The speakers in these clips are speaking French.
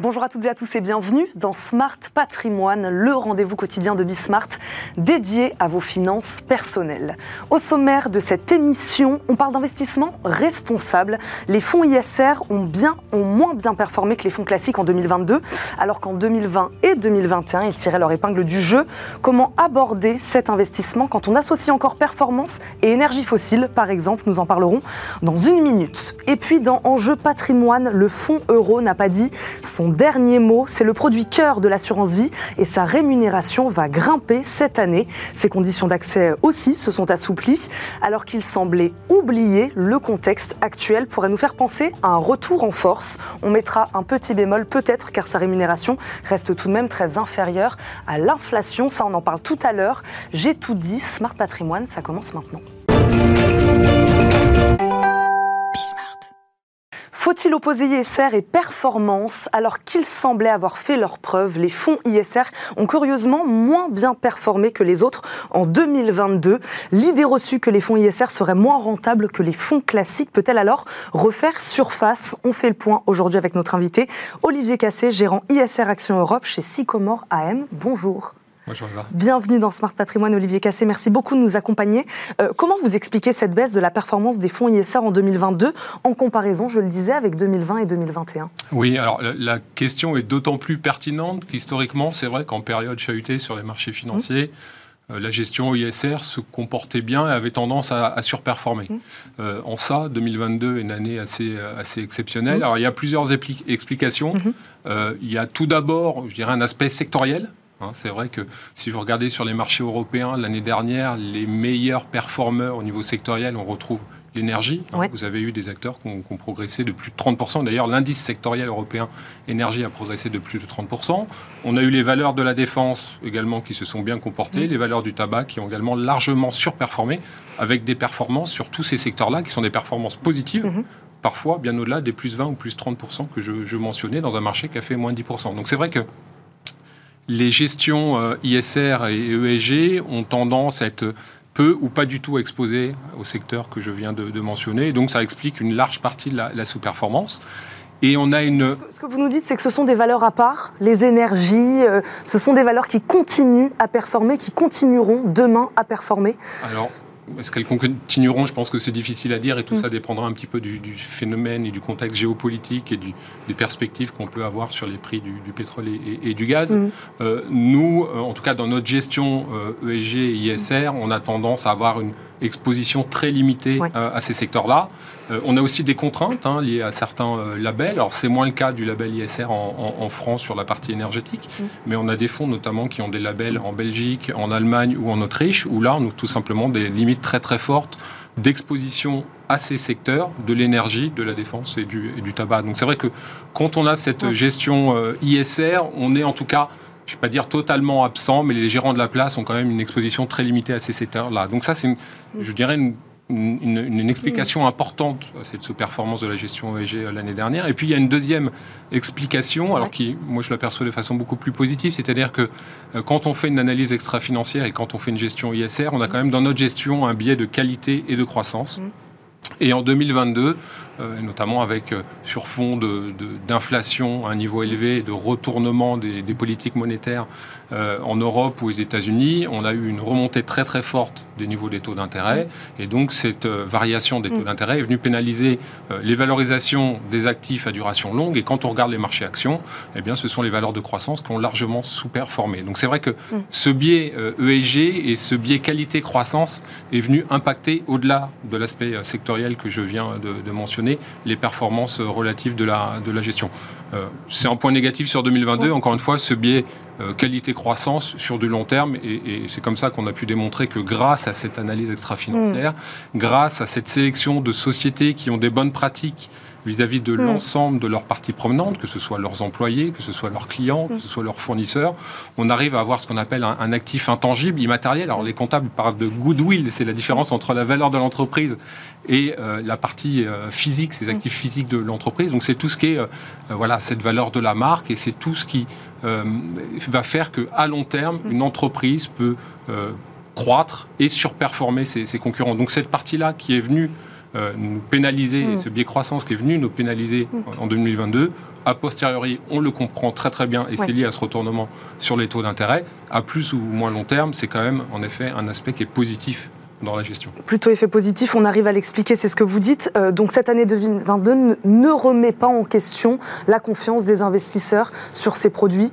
Bonjour à toutes et à tous et bienvenue dans Smart Patrimoine, le rendez-vous quotidien de Bismart dédié à vos finances personnelles. Au sommaire de cette émission, on parle d'investissement responsable. Les fonds ISR ont, bien, ont moins bien performé que les fonds classiques en 2022, alors qu'en 2020 et 2021, ils tiraient leur épingle du jeu. Comment aborder cet investissement quand on associe encore performance et énergie fossile, par exemple? Nous en parlerons dans une minute. Et puis dans Enjeu patrimoine, le fonds euro n'a pas dit son dernier mot, c'est le produit cœur de l'assurance vie et sa rémunération va grimper cette année. Ses conditions d'accès aussi se sont assouplies alors qu'il semblait oublier le contexte actuel pourrait nous faire penser à un retour en force. On mettra un petit bémol peut-être car sa rémunération reste tout de même très inférieure à l'inflation. Ça, on en parle tout à l'heure. J'ai tout dit. Smart Patrimoine, ça commence maintenant. Faut-il opposer ISR et performance alors qu'ils semblaient avoir fait leurs preuves? Les fonds ISR ont curieusement moins bien performé que les autres en 2022. L'idée reçue que les fonds ISR seraient moins rentables que les fonds classiques peut-elle alors refaire surface? On fait le point aujourd'hui avec notre invité Olivier Cassé, gérant ISR Action Europe chez Sycomore AM. Bonjour. Bienvenue dans Smart Patrimoine, Olivier Cassé. Merci beaucoup de nous accompagner. Euh, comment vous expliquez cette baisse de la performance des fonds ISR en 2022 en comparaison, je le disais, avec 2020 et 2021 Oui, alors la, question est d'autant plus pertinente qu'historiquement, c'est vrai qu'en période chahutée sur les marchés financiers, mmh. euh, la gestion ISR se comportait bien et avait tendance à, surperformer. Mmh. Euh, en ça, 2022 est une année assez, assez exceptionnelle. Mmh. Alors il y a plusieurs explications. il y a tout d'abord, je dirais, un aspect sectoriel. Hein, c'est vrai que si vous regardez sur les marchés européens, l'année dernière, les meilleurs performeurs au niveau sectoriel, on retrouve l'énergie. Hein. Vous avez eu des acteurs qui ont, progressé de plus de 30%. D'ailleurs, l'indice sectoriel européen énergie a progressé de plus de 30%. On a eu les valeurs de la défense également qui se sont bien comportées, les valeurs du tabac qui ont également largement surperformé, avec des performances sur tous ces secteurs-là qui sont des performances positives. Mhm. parfois bien au-delà des plus 20 ou plus 30% que je, je, mentionnais dans un marché qui a fait moins de 10%. Donc c'est vrai que les gestions euh, ISR et ESG ont tendance à être peu ou pas du tout exposées au secteur que je viens de, mentionner. donc ça explique une large partie de la, sous-performance. Et on a une. Ce que vous nous dites, c'est que ce sont des valeurs à part, les énergies, euh, ce sont des valeurs qui continuent à performer, qui continueront demain à performer. Alors, est-ce qu'elles continueront Je pense que c'est difficile à dire et tout mm. ça dépendra un petit peu du, phénomène et du contexte géopolitique et des perspectives qu'on peut avoir sur les prix du, pétrole et, du gaz. Mm. Euh, nous, euh, en tout cas dans notre gestion ESG euh, e et ISR, on a tendance à avoir une exposition très limitée à ces secteurs-là. Euh, on a aussi des contraintes hein, liées à certains euh, labels. Alors c'est moins le cas du label ISR en, France sur la partie énergétique, mm. mais on a des fonds notamment qui ont des labels en Belgique, en Allemagne ou en Autriche, où là on a tout simplement des limites très très fortes d'exposition à ces secteurs de l'énergie, de la défense et du, tabac. Donc c'est vrai que quand on a cette gestion euh, ISR, on est en tout cas je ne vais pas dire totalement absent, mais les gérants de la place ont quand même une exposition très limitée à ces secteurs-là. Donc ça, c'est, je dirais, une une, explication importante à cette sous-performance de la gestion ESG l'année dernière. Et puis il y a une deuxième explication, alors qui, moi je l'aperçois de façon beaucoup plus positive, c'est-à-dire que euh, quand on fait une analyse extra-financière et quand on fait une gestion ISR, on a quand même dans notre gestion un biais de qualité et de croissance. Et en 2022, euh, notamment avec sur fond d'inflation à un niveau élevé, de retournement des, des politiques monétaires euh, en Europe ou aux États-Unis, on a eu une remontée très très forte des niveaux des taux d'intérêt. Et donc cette euh, variation des taux mm. d'intérêt est venue pénaliser euh, les valorisations des actifs à duration longue. Et quand on regarde les marchés actions, eh bien, ce sont les valeurs de croissance qui ont largement sous-performé. Donc c'est vrai que mm. ce biais ESG e et ce biais qualité-croissance est venu impacter, au-delà de l'aspect sectoriel que je viens de, mentionner, les performances relatives de la, de la gestion. c'est un point négatif sur 2022. Encore une fois, ce biais euh, qualité-croissance sur du long terme. Et, c'est comme ça qu'on a pu démontrer que grâce à cette analyse extra-financière, mm. grâce à cette sélection de sociétés qui ont des bonnes pratiques vis-à-vis de mm. l'ensemble de leurs parties promenantes, que ce soit leurs employés, que ce soit leurs clients, que ce soit leurs fournisseurs. On arrive à avoir ce qu'on appelle un, actif intangible, immatériel. Alors les comptables parlent de goodwill, c'est la différence entre la valeur de l'entreprise et euh, la partie euh, physique, ces actifs mm. physiques de l'entreprise. Donc c'est tout ce qui est euh, voilà cette valeur de la marque et c'est tout ce qui va faire que à long terme une entreprise peut croître et surperformer ses, ses concurrents. Donc cette partie-là qui est venue nous pénaliser, mm. ce biais croissance qui est venu nous pénaliser mm. en 2022, a posteriori, on le comprend très très bien et c'est lié à ce retournement sur les taux d'intérêt. À plus ou moins long terme, c'est quand même en effet un aspect qui est positif dans la gestion. Plutôt effet positif, on arrive à l'expliquer, c'est ce que vous dites. Euh, donc cette année 2022 ne remet pas en question la confiance des investisseurs sur ces produits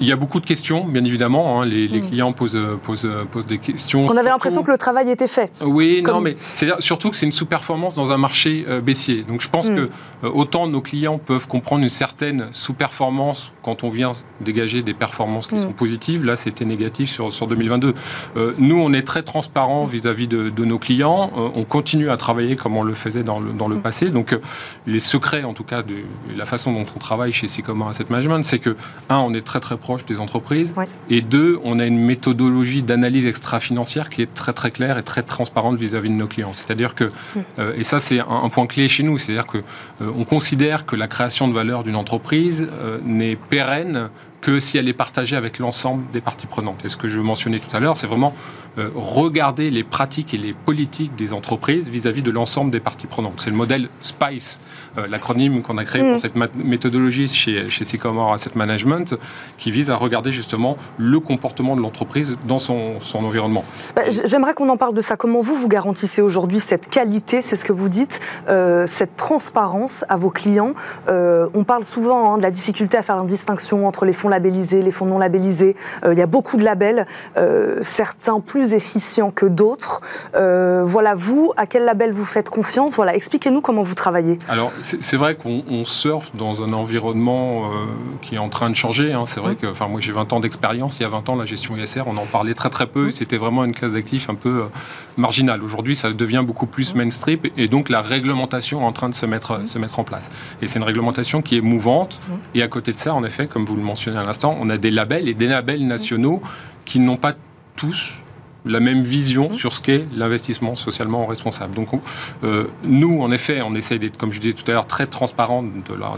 il y a beaucoup de questions, bien évidemment. Hein. les, mm. clients posent, posent, posent, des questions. Parce qu'on avait l'impression que le travail était fait. Oui, non, mais c'est surtout que c'est une sous-performance dans un marché euh, baissier. Donc je pense mm. que euh, autant nos clients peuvent comprendre une certaine sous-performance quand on vient dégager des performances qui mm. sont positives. Là, c'était négatif sur, sur 2022. Euh, nous, on est très transparent vis-à-vis de, nos clients. on continue à travailler comme on le faisait dans le, dans le passé. Donc les secrets, en tout cas, de la façon dont on travaille chez Sycomore Asset Management, c'est que, un, on est très très proche des entreprises. Et deux, on a une méthodologie d'analyse extra-financière qui est très très claire et très transparente vis-à-vis de nos clients. C'est-à-dire que, mm. euh, et ça c'est un, point clé chez nous, c'est-à-dire que euh, on considère que la création de valeur d'une entreprise euh, n'est pérenne que si elle est partagée avec l'ensemble des parties prenantes. Et ce que je mentionnais tout à l'heure, c'est vraiment euh, regarder les pratiques et les politiques des entreprises vis-à-vis de l'ensemble des parties prenantes. C'est le modèle SPICE, euh, l'acronyme qu'on a créé pour mm. cette méthodologie chez, chez Sycomore Asset Management, qui vise à regarder justement le comportement de l'entreprise dans son, son environnement. Bah, j'aimerais qu'on en parle de ça. Comment vous, vous garantissez aujourd'hui cette qualité, c'est ce que vous dites, euh, cette transparence à vos clients? On parle souvent hein, de la difficulté à faire une distinction entre les fonds labellisés, les fonds non labellisés. il y a beaucoup de labels, certains plus efficient que d'autres. Euh, voilà, vous, à quel label vous faites confiance? Voilà, expliquez-nous comment vous travaillez. Alors, c'est vrai qu'on surfe dans un environnement euh, qui est en train de changer. Hein. C'est vrai que, enfin, moi j'ai 20 ans d'expérience. Il y a 20 ans, la gestion ISR, on en parlait très très peu. C'était vraiment une classe d'actifs un peu euh, marginale. Aujourd'hui, ça devient beaucoup plus mainstream et donc la réglementation est en train de se mettre, se mettre en place. Et c'est une réglementation qui est mouvante. Et à côté de ça, en effet, comme vous le mentionnez à l'instant, on a des labels et des labels nationaux qui n'ont pas tous la même vision sur ce qu'est l'investissement socialement responsable. Donc euh, nous, en effet, on essaie d'être, comme je disais tout à l'heure, très transparent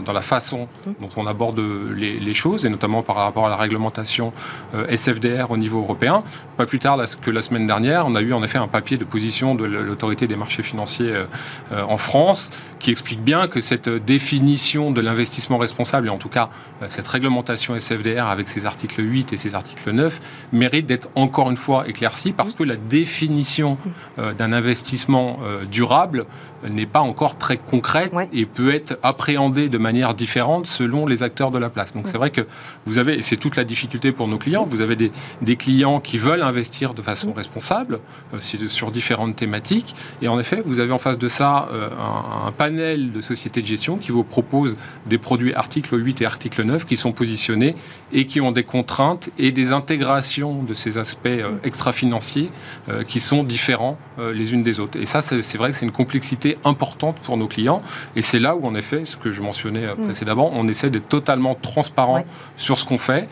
dans la façon dont on aborde les, choses, et notamment par rapport à la réglementation euh, SFDR au niveau européen. Pas plus tard que la semaine dernière, on a eu en effet un papier de position de l'autorité des marchés financiers euh, en France qui explique bien que cette définition de l'investissement responsable, et en tout cas cette réglementation SFDR avec ses articles 8 et ses articles 9, mérite d'être encore une fois éclaircie parce que la définition euh, d'un investissement euh, durable n'est pas encore très concrète et peut être appréhendée de manière différente selon les acteurs de la place. Donc c'est vrai que vous avez, et c'est toute la difficulté pour nos clients, vous avez des, des clients qui veulent investir de façon responsable euh, sur différentes thématiques, et en effet, vous avez en face de ça un, un, panel de sociétés de gestion qui vous propose des produits article 8 et article 9 qui sont positionnés et qui ont des contraintes et des intégrations de ces aspects extra-financiers euh, qui sont différents euh, les unes des autres. Et ça, c'est vrai que c'est une complexité importante pour nos clients. Et c'est là où, en effet, ce que je mentionnais euh, mm. précédemment, on essaie d'être totalement transparent sur ce qu'on fait,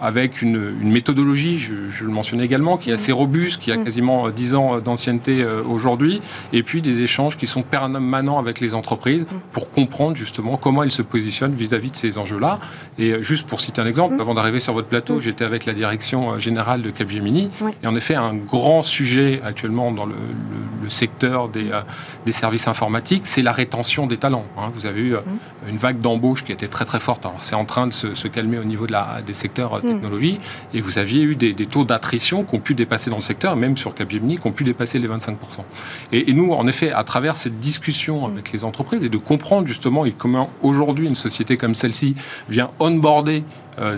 avec une, méthodologie, je, le mentionnais également, qui est assez mm. robuste, qui a mm. quasiment 10 ans d'ancienneté aujourd'hui, et puis des échanges qui sont permanents avec les entreprises pour comprendre justement comment ils se positionnent vis-à-vis de ces enjeux-là. Et juste pour citer un exemple, avant d'arriver sur votre plateau, j'étais avec la direction générale de Capgemini, et en effet, un grand sujet actuellement dans le, secteur des, euh, des, services informatiques, c'est la rétention des talents. Hein. Vous avez eu euh, mmh. une vague d'embauche qui était très très forte. Alors c'est en train de se, calmer au niveau de la, des secteurs euh, mmh. technologie, et vous aviez eu des, taux d'attrition qui ont pu dépasser dans le secteur, même sur Capgemini, qui ont pu dépasser les 25%. Et, et nous, en effet, à travers cette discussion mmh. avec les entreprises et de comprendre justement comment aujourd'hui une société comme celle-ci vient onboarder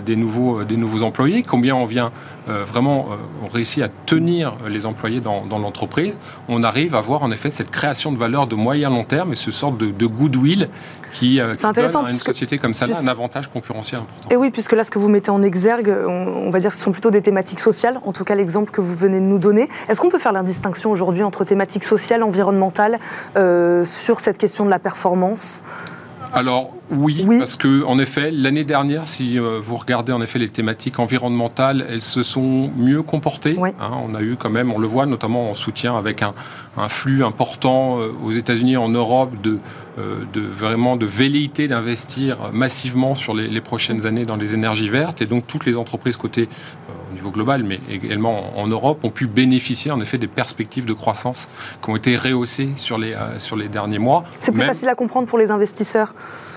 des, nouveaux, euh, des nouveaux employés, combien on vient euh, vraiment, on réussit à tenir les employés dans, l'entreprise, on arrive à voir en effet cette création de valeur de moyen long terme et ce sort de, goodwill qui, qui donne à une société comme ça un avantage concurrentiel important. Et oui, puisque là, ce que vous mettez en exergue, on, va dire que ce sont plutôt des thématiques sociales, en tout cas l'exemple que vous venez de nous donner. Est-ce qu'on peut faire la distinction aujourd'hui entre thématiques sociales, environnementales, sur cette question de la performance? Alors oui, parce que en effet, l'année dernière, si euh, vous regardez en effet les thématiques environnementales, elles se sont mieux comportées. Hein. on a eu quand même, on le voit notamment en soutien avec un, flux important euh, aux États-Unis, en Europe, de, euh, de vraiment de velléité d'investir massivement sur les, prochaines années dans les énergies vertes. Et donc toutes les entreprises côté niveau global, mais également en Europe, ont pu bénéficier en effet des perspectives de croissance qui ont été rehaussées sur les, sur les derniers mois. C'est plus facile à comprendre pour les investisseurs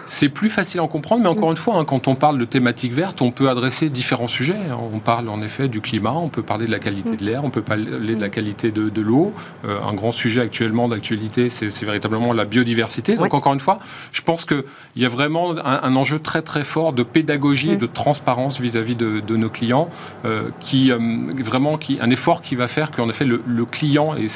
c'est plus facile à comprendre, mais encore une fois, hein, quand on parle de thématiques vertes, on peut adresser différents sujets. On parle en effet du climat, on peut parler de la qualité de l'air, on peut parler de la qualité de, l'eau. Euh, un grand sujet actuellement d'actualité, c'est véritablement la biodiversité. Donc encore une fois, je pense qu'il y a vraiment un, enjeu très très fort de pédagogie et de transparence vis-à-vis de, nos clients, euh, qui euh, vraiment qui un effort qui va faire qu'en effet le, client et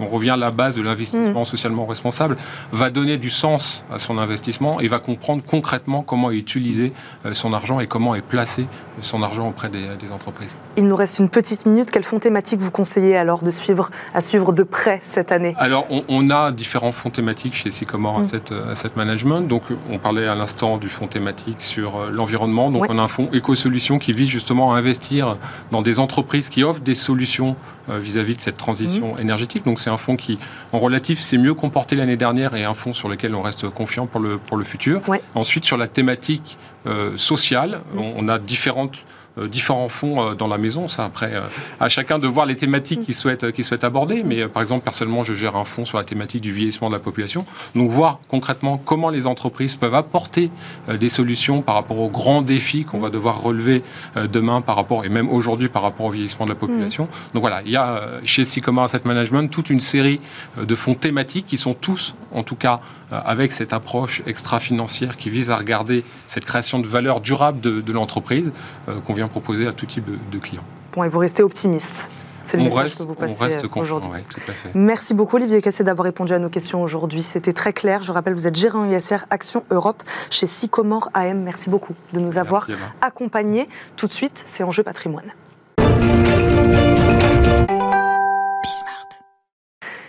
on revient à la base de l'investissement mm. socialement responsable va donner du sens à son investissement et va comprendre concrètement comment est utilisé euh, son argent et comment est placé son argent auprès des, entreprises. Il nous reste une petite minute. Quels fonds thématiques vous conseillez alors de suivre, à suivre de près cette année? Alors, on, a différents fonds thématiques chez Sycomore mm. Asset, Management. Donc, on parlait à l'instant du fonds thématique sur euh, l'environnement. Donc, on a un fonds éco-solutions qui vise justement à investir dans des entreprises qui offrent des solutions euh, vis-à-vis de cette transition mmh. énergétique. Donc c'est un fonds qui, en relatif, s'est mieux comporté l'année dernière et un fonds sur lequel on reste confiant pour le, pour le futur. Ensuite, sur la thématique euh, sociale, mmh. on, a différentes différents fonds euh, dans la maison. Ça, après, euh, à chacun de voir les thématiques qu'il souhaite, qu'il souhaite aborder. Mais par exemple, personnellement, je gère un fonds sur la thématique du vieillissement de la population. Donc, voir concrètement comment les entreprises peuvent apporter des solutions par rapport aux grands défis qu'on va devoir relever demain par rapport, et même aujourd'hui par rapport au vieillissement de la population. Donc voilà, il y a chez Sycomore Asset Management toute une série de fonds thématiques qui sont tous, en tout cas, avec cette approche extra-financière qui vise à regarder cette création de valeur durable de, de l'entreprise qu'on vient proposer à tout type de, clients. Bon, et vous restez optimiste c'est le message que vous passez aujourd'hui. Merci beaucoup Olivier Cassé d'avoir répondu à nos questions aujourd'hui. C'était très clair. Je rappelle, vous êtes gérant ISR Action Europe chez Sycomore AM. Merci beaucoup de nous avoir accompagnés. Tout de suite, c'est Enjeu patrimoine.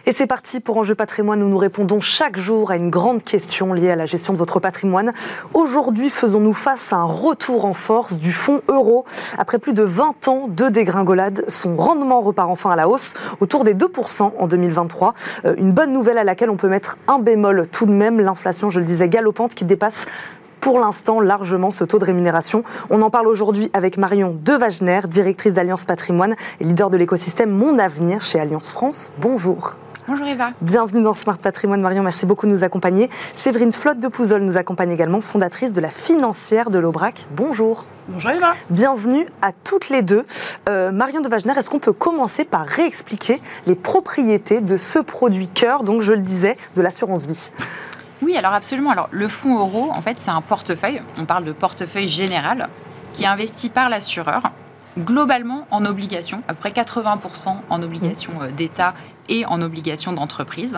Et c'est parti pour Enjeu patrimoine où nous répondons chaque jour à une grande question liée à la gestion de votre patrimoine. Aujourd'hui, faisons-nous face à un retour en force du fonds euro. Après plus de 20 ans de dégringolade, son rendement repart enfin à la hausse, autour des 2% en 2023. Euh, une bonne nouvelle à laquelle on peut mettre un bémol tout de même, l'inflation, je le disais, galopante qui dépasse pour l'instant largement ce taux de rémunération. On en parle aujourd'hui avec Marion Devagener, directrice d'Alliance Patrimoine et leader de l'écosystème Mon Avenir chez Alliance France. Bonjour. Bonjour Eva. Bienvenue dans Smart Patrimoine. Marion, merci beaucoup de nous accompagner. Séverine Flotte de Pouzol nous accompagne également, fondatrice de la financière de l'Aubrac. Bonjour. Bonjour Eva. Bienvenue à toutes les deux. Euh, Marion de Wagener, est-ce qu'on peut commencer par réexpliquer les propriétés de ce produit cœur, donc je le disais, de l'assurance vie? Oui, alors absolument. Alors le fonds euro, en fait, c'est un portefeuille. On parle de portefeuille général qui est investi par l'assureur globalement en obligations, à peu près 80% en obligations euh, d'État et en obligations d'entreprise.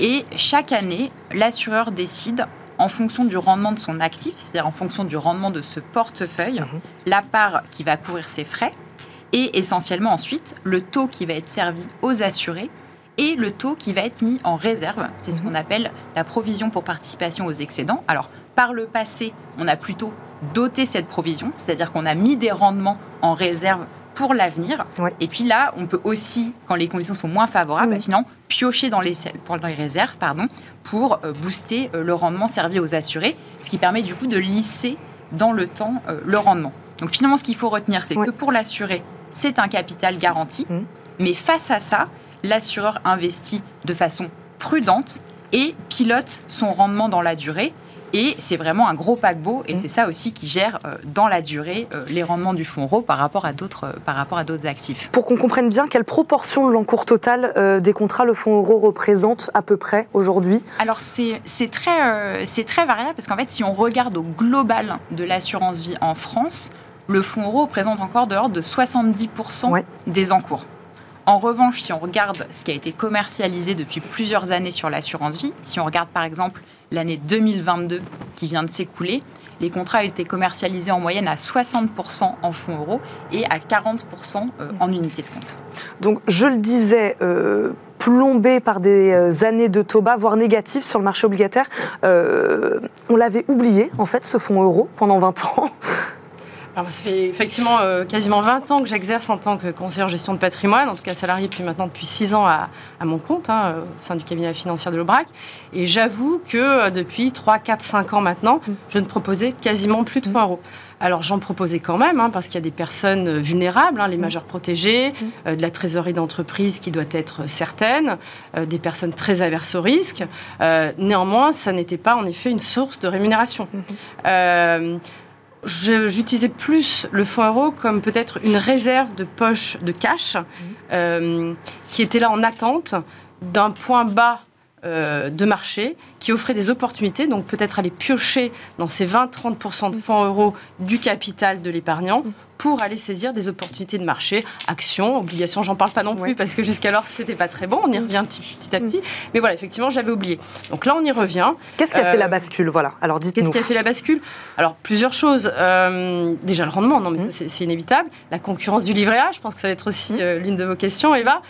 Et chaque année, l'assureur décide en fonction du rendement de son actif, c'est-à-dire en fonction du rendement de ce portefeuille, mhm. la part qui va couvrir ses frais et essentiellement ensuite le taux qui va être servi aux assurés et le taux qui va être mis en réserve. C'est ce mhm. qu'on appelle la provision pour participation aux excédents. Alors, par le passé, on a plutôt doté cette provision, c'est-à-dire qu'on a mis des rendements en réserve pour l'avenir. Et puis là, on peut aussi, quand les conditions sont moins favorables, finalement, piocher dans les, pour, les réserves pardon, pour euh, booster euh, le rendement servi aux assurés, ce qui permet du coup de lisser dans le temps euh, le rendement. Donc finalement, ce qu'il faut retenir, c'est que pour l'assuré, c'est un capital garanti, mmh. mais face à ça, l'assureur investit de façon prudente et pilote son rendement dans la durée et c'est vraiment un gros paquebot, et mmh. c'est ça aussi qui gère euh, dans la durée euh, les rendements du fonds euro par rapport à d'autres euh, par rapport à d'autres actifs. Pour qu'on comprenne bien, quelle proportion de l'encours total des contrats le fonds euro représente à peu près aujourd'hui? Alors c'est très c'est très variable parce qu'en fait si on regarde au global de l'assurance vie en France, le fonds euro représente encore de l'ordre de 70% des encours. En revanche, si on regarde ce qui a été commercialisé depuis plusieurs années sur l'assurance vie, si on regarde par exemple l'année 2022 qui vient de s'écouler, les contrats ont été commercialisés en moyenne à 60% en fonds euros et à 40% euh, en unités de compte. Donc, je le disais, euh, plombé par des euh, années de taux bas, voire négatifs sur le marché obligataire, on l'avait oublié, en fait, ce fonds euro pendant 20 ans. Alors, ça fait effectivement euh, quasiment 20 ans que j'exerce en tant que conseiller en gestion de patrimoine, en tout cas salarié depuis maintenant depuis 6 ans à, mon compte, hein, au sein du cabinet financier de l'Aubrac. Et j'avoue que euh, depuis 3, 4, 5 ans maintenant, mm. je ne proposais quasiment plus de fonds euros. Alors j'en proposais quand même, hein, parce qu'il y a des personnes euh, vulnérables, hein, les mm. majeurs protégés, de la trésorerie d'entreprise qui doit être certaine, des personnes très averses au risque. néanmoins, ça n'était pas en effet une source de rémunération. J'utilisais plus le fonds euro comme peut-être une réserve de poche de cash mhm. euh, qui était là en attente d'un point bas euh, de marché qui offrait des opportunités, donc peut-être aller piocher dans ces 20-30% de fonds euros du capital de l'épargnant mhm pour aller saisir des opportunités de marché, actions, obligations, j'en parle pas non plus parce que jusqu'alors c'était pas très bon, on y revient petit, à petit. Mais voilà, effectivement, j'avais oublié. Donc là, on y revient. Qu'est-ce qui a fait la euh, bascule? Voilà, alors dites-nous. Qu'est-ce qui a fait la bascule? Alors, plusieurs choses. Euh, déjà, le rendement, non, mais mm. ça, c'est inévitable. La concurrence du livret A, je pense que ça va être aussi mm. euh, l'une de vos questions, Eva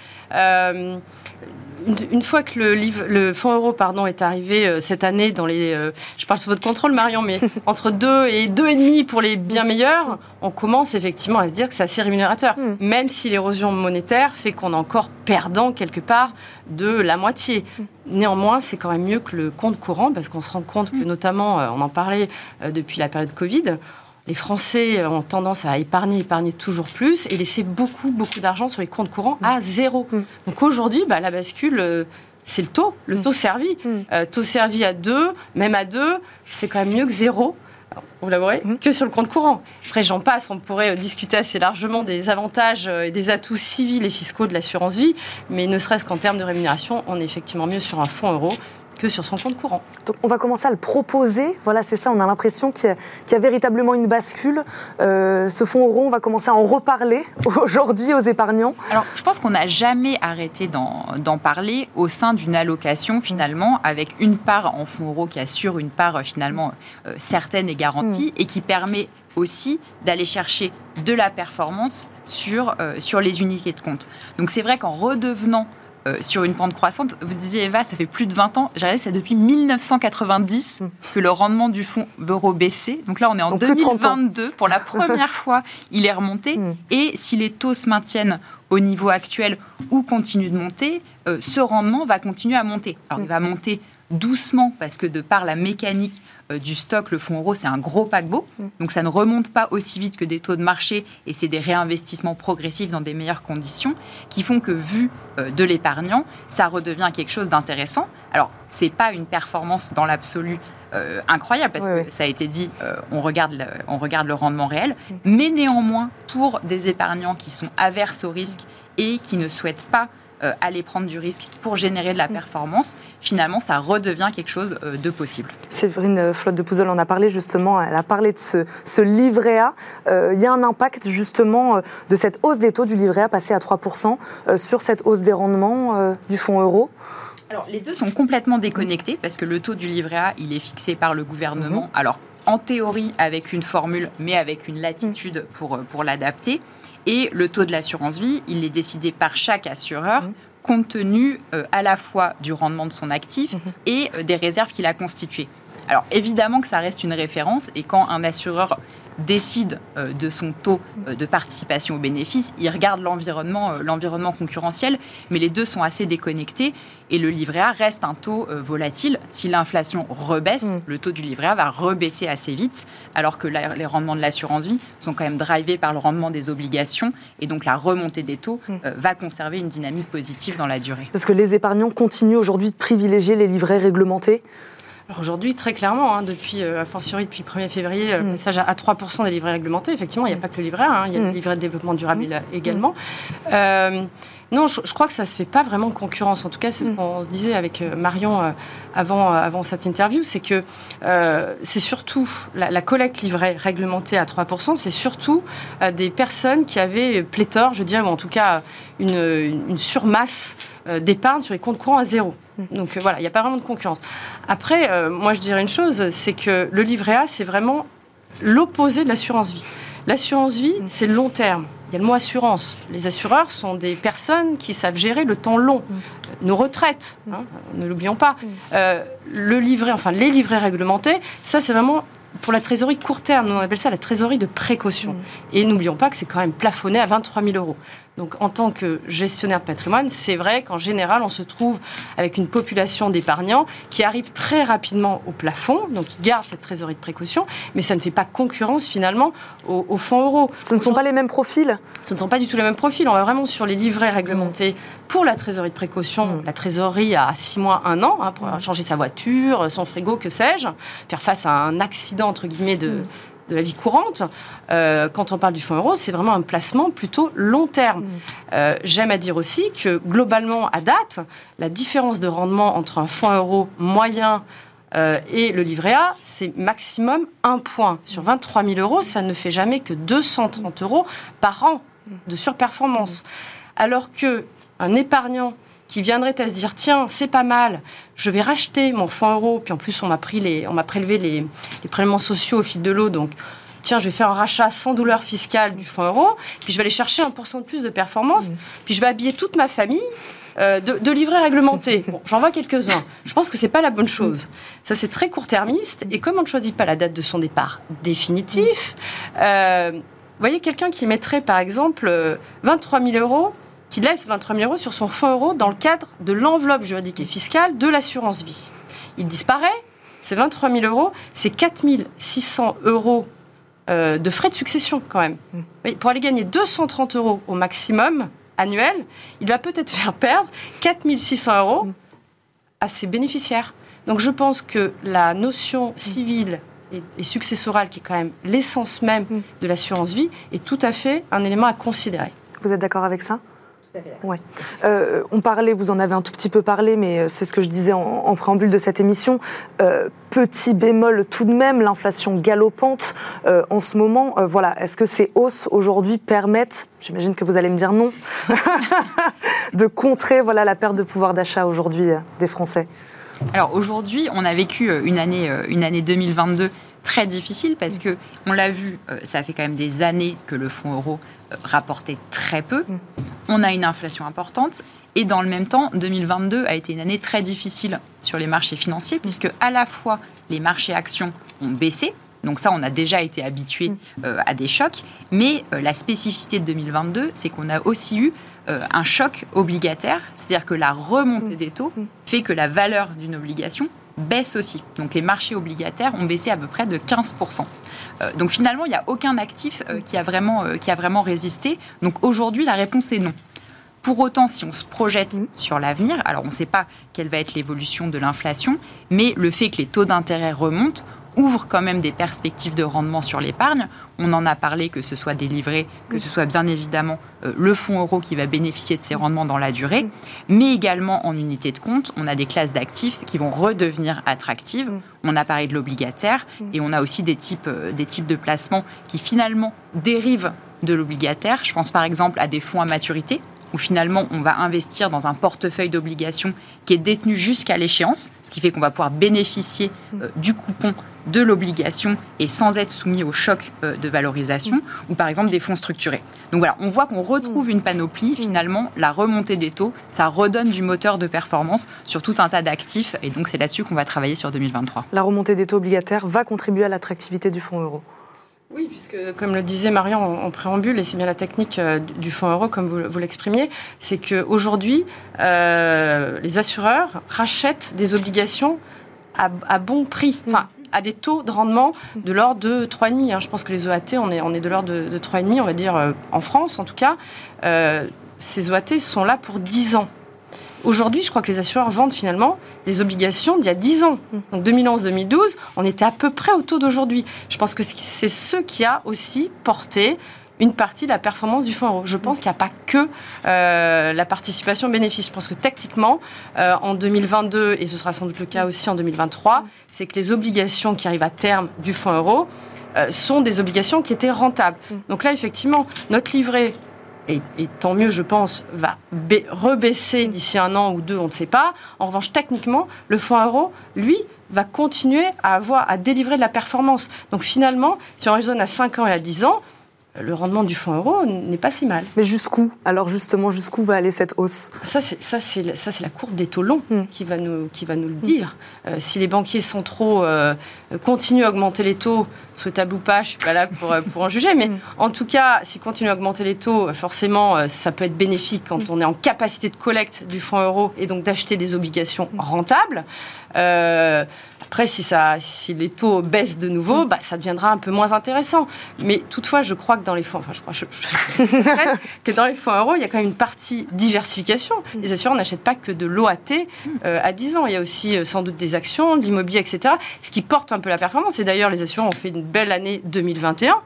une, fois que le, le fonds euro pardon, est arrivé euh, cette année dans les... Euh, je parle sous votre contrôle, Marion, mais entre 2 et 2,5 pour les bien meilleurs, on commence effectivement à se dire que c'est assez rémunérateur. Hmm. Même si l'érosion monétaire fait qu'on est encore perdant quelque part de la moitié. Hmm. Néanmoins, c'est quand même mieux que le compte courant, parce qu'on se rend compte que hmm. notamment, euh, on en parlait depuis la période Covid, les Français ont tendance à épargner, épargner toujours plus et laisser beaucoup, beaucoup d'argent sur les comptes courants à mm. zéro. Mm. Donc aujourd'hui, bah, la bascule, euh, c'est le taux, le mm. taux servi. Euh, taux servi à 2, même à 2, c'est quand même mieux que zéro vous l'avouerez, que sur le compte courant. Après, j'en passe, on pourrait discuter assez largement des avantages euh, et des atouts civils et fiscaux de l'assurance vie, mais ne serait-ce qu'en termes de rémunération, on est effectivement mieux sur un fonds euro sur son compte courant. Donc on va commencer à le proposer. Voilà, c'est ça. On a l'impression qu'il y, a véritablement une bascule. Euh, ce fonds euro, on va commencer à en reparler aujourd'hui aux épargnants. Alors, je pense qu'on n'a jamais arrêté d'en parler au sein d'une allocation finalement, avec une part en fonds euro qui assure une part euh, finalement euh, certaine et garantie, mm. et qui permet aussi d'aller chercher de la performance sur, sur les unités de compte. Donc c'est vrai qu'en redevenant euh, sur une pente croissante. Vous disiez, Eva, ça fait plus de 20 ans. J'ai regardé, c'est depuis 1990 mm. que le rendement du fonds euro baissait. Donc là, on est en 2022. Pour la première fois, il est remonté. Mm. Et si les taux se maintiennent au niveau actuel ou continuent de monter, euh, ce rendement va continuer à monter. Alors, il va monter doucement parce que de par la mécanique euh, du stock, le fonds euro, c'est un gros paquebot. Mm. Donc ça ne remonte pas aussi vite que des taux de marché et c'est des réinvestissements progressifs dans des meilleures conditions qui font que, vu euh, de l'épargnant, ça redevient quelque chose d'intéressant. Alors, c'est pas une performance dans l'absolu euh, incroyable parce que ça a été dit, on, regarde le, on regarde le rendement réel, mm. mais néanmoins, pour des épargnants qui sont averses au risque et qui ne souhaitent pas euh, aller prendre du risque pour générer de la performance, finalement, ça redevient quelque chose euh, de possible. Séverine euh, Flotte de Pouzol en a parlé justement, elle a parlé de ce, livret A. il y a un impact justement de cette hausse des taux du livret A passé à 3% sur cette hausse des rendements du fonds euro alors, les deux sont complètement déconnectés parce que le taux du livret A, il est fixé par le gouvernement. Mhm. Alors, en théorie, avec une formule, mais avec une latitude pour, pour l'adapter. Et le taux de l'assurance vie, il est décidé par chaque assureur. Mmh. compte tenu euh, à la fois du rendement de son actif mmh. et euh, des réserves qu'il a constituées. Alors évidemment que ça reste une référence et quand un assureur décide euh, de son taux euh, de participation au bénéfice, il regarde l'environnement, euh, l'environnement concurrentiel, mais les deux sont assez déconnectés et le livret A reste un taux volatile. Si l'inflation rebaisse, mm. le taux du livret A va rebaisser assez vite, alors que les rendements de l'assurance vie sont quand même drivés par le rendement des obligations et donc la remontée des taux mm. va conserver une dynamique positive dans la durée. Parce que les épargnants continuent aujourd'hui de privilégier les livrets réglementés Aujourd'hui, très clairement, hein, depuis, euh, a fortiori depuis 1er février, le mm. passage à, 3% des livrets réglementés, effectivement, il n'y a mm. pas que le livret hein, il y a le mm. livret de développement durable également. Euh, non, je, crois que ça ne se fait pas vraiment concurrence. En tout cas, c'est ce qu'on se disait avec euh, Marion avant, avant cette interview, c'est que c'est surtout la, collecte livrée réglementée à 3%, c'est surtout des personnes qui avaient pléthore, je dirais, ou en tout cas une, une surmasse d'épargne sur les comptes courants à zéro. Donc voilà, il n'y a pas vraiment de concurrence. Après, euh, moi je dirais une chose, c'est que le livret A, c'est vraiment l'opposé de l'assurance vie. L'assurance vie, mm. c'est le long terme. Il y a le mot assurance. Les assureurs sont des personnes qui savent gérer le temps long. Mm. Nos retraites, mm. hein, ne l'oublions pas. Euh, le livret, enfin les livrets réglementés, ça c'est vraiment pour la trésorerie court terme, on appelle ça la trésorerie de précaution. Et n'oublions pas que c'est quand même plafonné à 23 000 euros. Donc en tant que gestionnaire de patrimoine, c'est vrai qu'en général, on se trouve avec une population d'épargnants qui arrive très rapidement au plafond, donc ils gardent cette trésorerie de précaution, mais ça ne fait pas concurrence finalement au, fonds euros. Ce ne sont pas les mêmes profils? Ce ne sont pas du tout les mêmes profils. On va vraiment sur les livrets réglementés pour la trésorerie de précaution, mmh. la trésorerie à 6 mois, 1 an, hein, pour mmh. changer sa voiture, son frigo, que sais-je, faire face à un accident entre guillemets de, mmh de la vie courante, euh, quand on parle du fonds euro, c'est vraiment un placement plutôt long terme. Mm. Euh, j'aime à dire aussi que globalement, à date, la différence de rendement entre un fonds euro moyen euh, et le livret A, c'est maximum un point. Sur 23 000 euros, ça ne fait jamais que 230 euros par an de surperformance. Alors que un épargnant qui viendrait à se dire tiens, c'est pas mal, je vais racheter mon fonds euro, puis en plus on m'a pris les, on m'a prélevé les, les prélèvements sociaux au fil de l'eau, donc tiens, je vais faire un rachat sans douleur fiscale du fonds euro, puis je vais aller chercher un pourcent de plus de performance, mmh. puis je vais habiller toute ma famille. Euh, de, livrets réglementés. Bon, j'en vois quelques-uns. Je pense que c'est pas la bonne chose. Ça, c'est très court-termiste. Et comme on ne choisit pas la date de son départ définitif, euh, vous voyez, quelqu'un qui mettrait, par exemple, 23 000 euros qui laisse 23 000 euros sur son fonds euro dans le cadre de l'enveloppe juridique et fiscale de l'assurance vie. Il disparaît, c'est 23 000 euros, c'est 4 600 euros euh, de frais de succession quand même. Mm. pour aller gagner 230 euros au maximum annuel, il va peut-être faire perdre 4 600 euros mm. à ses bénéficiaires. Donc je pense que la notion civile et, et successorale, qui est quand même l'essence même de l'assurance vie, est tout à fait un élément à considérer. Vous êtes d'accord avec ça? Ouais. Euh, on parlait, vous en avez un tout petit peu parlé, mais euh, c'est ce que je disais en, préambule de cette émission. Euh, petit bémol tout de même, l'inflation galopante en ce moment. voilà, est-ce que ces hausses aujourd'hui permettent, j'imagine que vous allez me dire non, de contrer voilà la perte de pouvoir d'achat aujourd'hui des Français? Alors aujourd'hui, on a vécu une année, une année 2022 très difficile parce que on l'a vu, ça fait quand même des années que le fonds euro rapportait très peu. On a une inflation importante et dans le même temps, 2022 a été une année très difficile sur les marchés financiers puisque à la fois les marchés actions ont baissé, donc ça, on a déjà été habitué euh, à des chocs. Mais euh, la spécificité de 2022, c'est qu'on a aussi eu euh, un choc obligataire, c'est-à-dire que la remontée des taux fait que la valeur d'une obligation baisse aussi. Donc les marchés obligataires ont baissé à peu près de 15%. Euh, donc finalement, il n'y a aucun actif euh, qui, a vraiment, euh, qui a vraiment résisté. Donc aujourd'hui, la réponse est non. Pour autant, si on se projette mmh. sur l'avenir, alors on ne sait pas quelle va être l'évolution de l'inflation, mais le fait que les taux d'intérêt remontent, ouvre quand même des perspectives de rendement sur l'épargne. On en a parlé, que ce soit délivré, que ce soit bien évidemment euh, le fonds euro qui va bénéficier de ces rendements dans la durée, mais également en unité de compte, on a des classes d'actifs qui vont redevenir attractives. On a parlé de l'obligataire et on a aussi des types, euh, des types de placements qui finalement dérivent de l'obligataire. Je pense par exemple à des fonds à maturité où finalement on va investir dans un portefeuille d'obligations qui est détenu jusqu'à l'échéance, ce qui fait qu'on va pouvoir bénéficier euh, du coupon de l'obligation et sans être soumis au choc euh, de valorisation, ou par exemple des fonds structurés. Donc voilà, on voit qu'on retrouve une panoplie, finalement, la remontée des taux, ça redonne du moteur de performance sur tout un tas d'actifs, et donc c'est là-dessus qu'on va travailler sur 2023. La remontée des taux obligataires va contribuer à l'attractivité du fonds euro oui, puisque comme le disait Marion en, préambule, et c'est bien la technique euh, du fonds euro comme vous, l'exprimiez, c'est qu'aujourd'hui, euh, les assureurs rachètent des obligations à, bon prix. Enfin, à des taux de rendement de l'ordre de 3,5. Hein. Je pense que les OAT, on est, on est de l'ordre de, de 3,5, on va dire, euh, en France en tout cas. Euh, ces OAT sont là pour 10 ans. Aujourd'hui, je crois que les assureurs vendent finalement des obligations d'il y a 10 ans. Donc 2011-2012, on était à peu près au taux d'aujourd'hui. Je pense que c'est ce qui a aussi porté une partie de la performance du fonds euro. Je pense qu'il n'y a pas que euh, la participation bénéfice. Je pense que techniquement, euh, en 2022, et ce sera sans doute le cas aussi en 2023, c'est que les obligations qui arrivent à terme du fonds euro euh, sont des obligations qui étaient rentables. Mm. Donc là, effectivement, notre livret et, tant mieux, je pense, va rebaisser d'ici un an ou deux, on ne sait pas. En revanche, techniquement, le fonds euro, lui, va continuer à avoir à délivrer de la performance. Donc finalement, si on raisonne à 5 ans et à 10 ans, le rendement du fonds euro n'est pas si mal. Mais jusqu'où? Alors justement, jusqu'où va aller cette hausse? Ça, c'est ça, c'est ça, c'est la courbe des taux longs Mm. qui va nous qui va nous le dire. Euh, si les banquiers centraux euh, continuent à augmenter les taux, souhaitable ou pas, je suis pas là pour euh, pour en juger, mais Mm. en tout cas, s'ils continuent à augmenter les taux, forcément, ça peut être bénéfique quand on est en capacité de collecte du fonds euro et donc d'acheter des obligations rentables. Euh, après, si, ça, si les taux baissent de nouveau, bah, ça deviendra un peu moins intéressant. Mais toutefois, je crois que dans les fonds, enfin, je crois je- je- que dans les fonds euros, il y a quand même une partie diversification. Les assureurs n'achètent pas que de l'OAT euh, à 10 ans. Il y a aussi euh, sans doute des actions, de l'immobilier, etc. Ce qui porte un peu la performance. Et d'ailleurs, les assureurs ont fait une belle année 2021.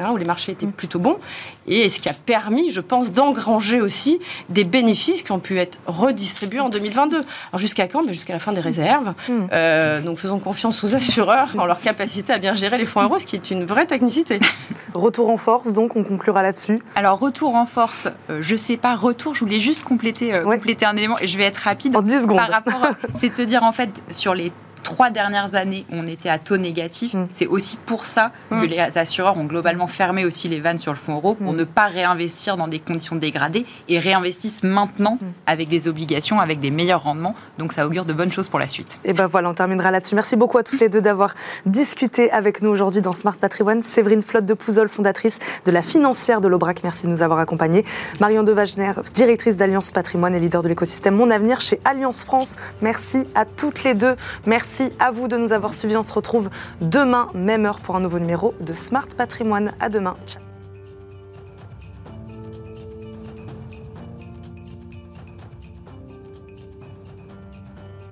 Hein, où les marchés étaient plutôt bons, et ce qui a permis, je pense, d'engranger aussi des bénéfices qui ont pu être redistribués en 2022. Alors jusqu'à quand? Mais Jusqu'à la fin des réserves. Mm. Euh, donc faisons confiance aux assureurs en leur capacité à bien gérer les fonds euros, ce qui est une vraie technicité. Retour en force, donc on conclura là-dessus. Alors, retour en force, euh, je sais pas, retour, je voulais juste compléter, euh, Ouais. compléter un élément et je vais être rapide. En 10 secondes. Par rapport, à- c'est de se dire en fait sur les trois dernières années, on était à taux négatif. Mm. C'est aussi pour ça que Mm. les assureurs ont globalement fermé aussi les vannes sur le fonds euro pour Mm. ne pas réinvestir dans des conditions dégradées et réinvestissent maintenant avec des obligations, avec des meilleurs rendements. Donc ça augure de bonnes choses pour la suite. Et ben voilà, on terminera là-dessus. Merci beaucoup à toutes les deux d'avoir discuté avec nous aujourd'hui dans Smart Patrimoine. Séverine Flotte de Pouzol, fondatrice de la financière de l'Aubrac, merci de nous avoir accompagnés. Marion De Wagener, directrice d'Alliance Patrimoine et leader de l'écosystème Mon Avenir chez Alliance France. Merci à toutes les deux. Merci à vous de nous avoir suivis. On se retrouve demain, même heure, pour un nouveau numéro de Smart Patrimoine. À demain. Ciao.